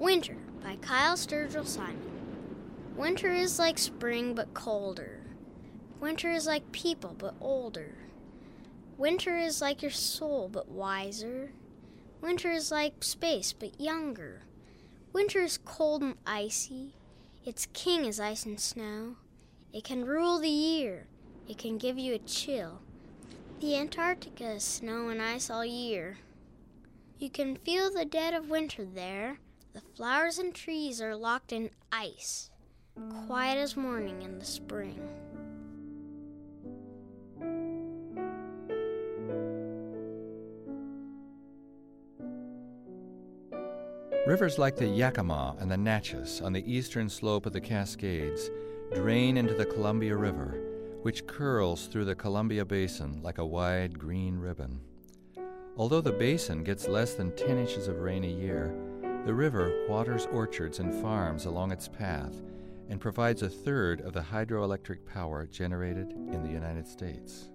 Winter by Kyle Sturgill Simon. Winter is like spring but colder. Winter is like people but older. Winter is like your soul but wiser. Winter is like space but younger. Winter is cold and icy. Its king is ice and snow. It can rule the year. It can give you a chill. The Antarctica is snow and ice all year. You can feel the dead of winter there. The flowers and trees are locked in ice, quiet as morning in the spring. Rivers like the Yakima and the Naches on the eastern slope of the Cascades drain into the Columbia River, which curls through the Columbia Basin like a wide green ribbon. Although the basin gets less than 10 inches of rain a year, the river waters orchards and farms along its path and provides a third of the hydroelectric power generated in the United States.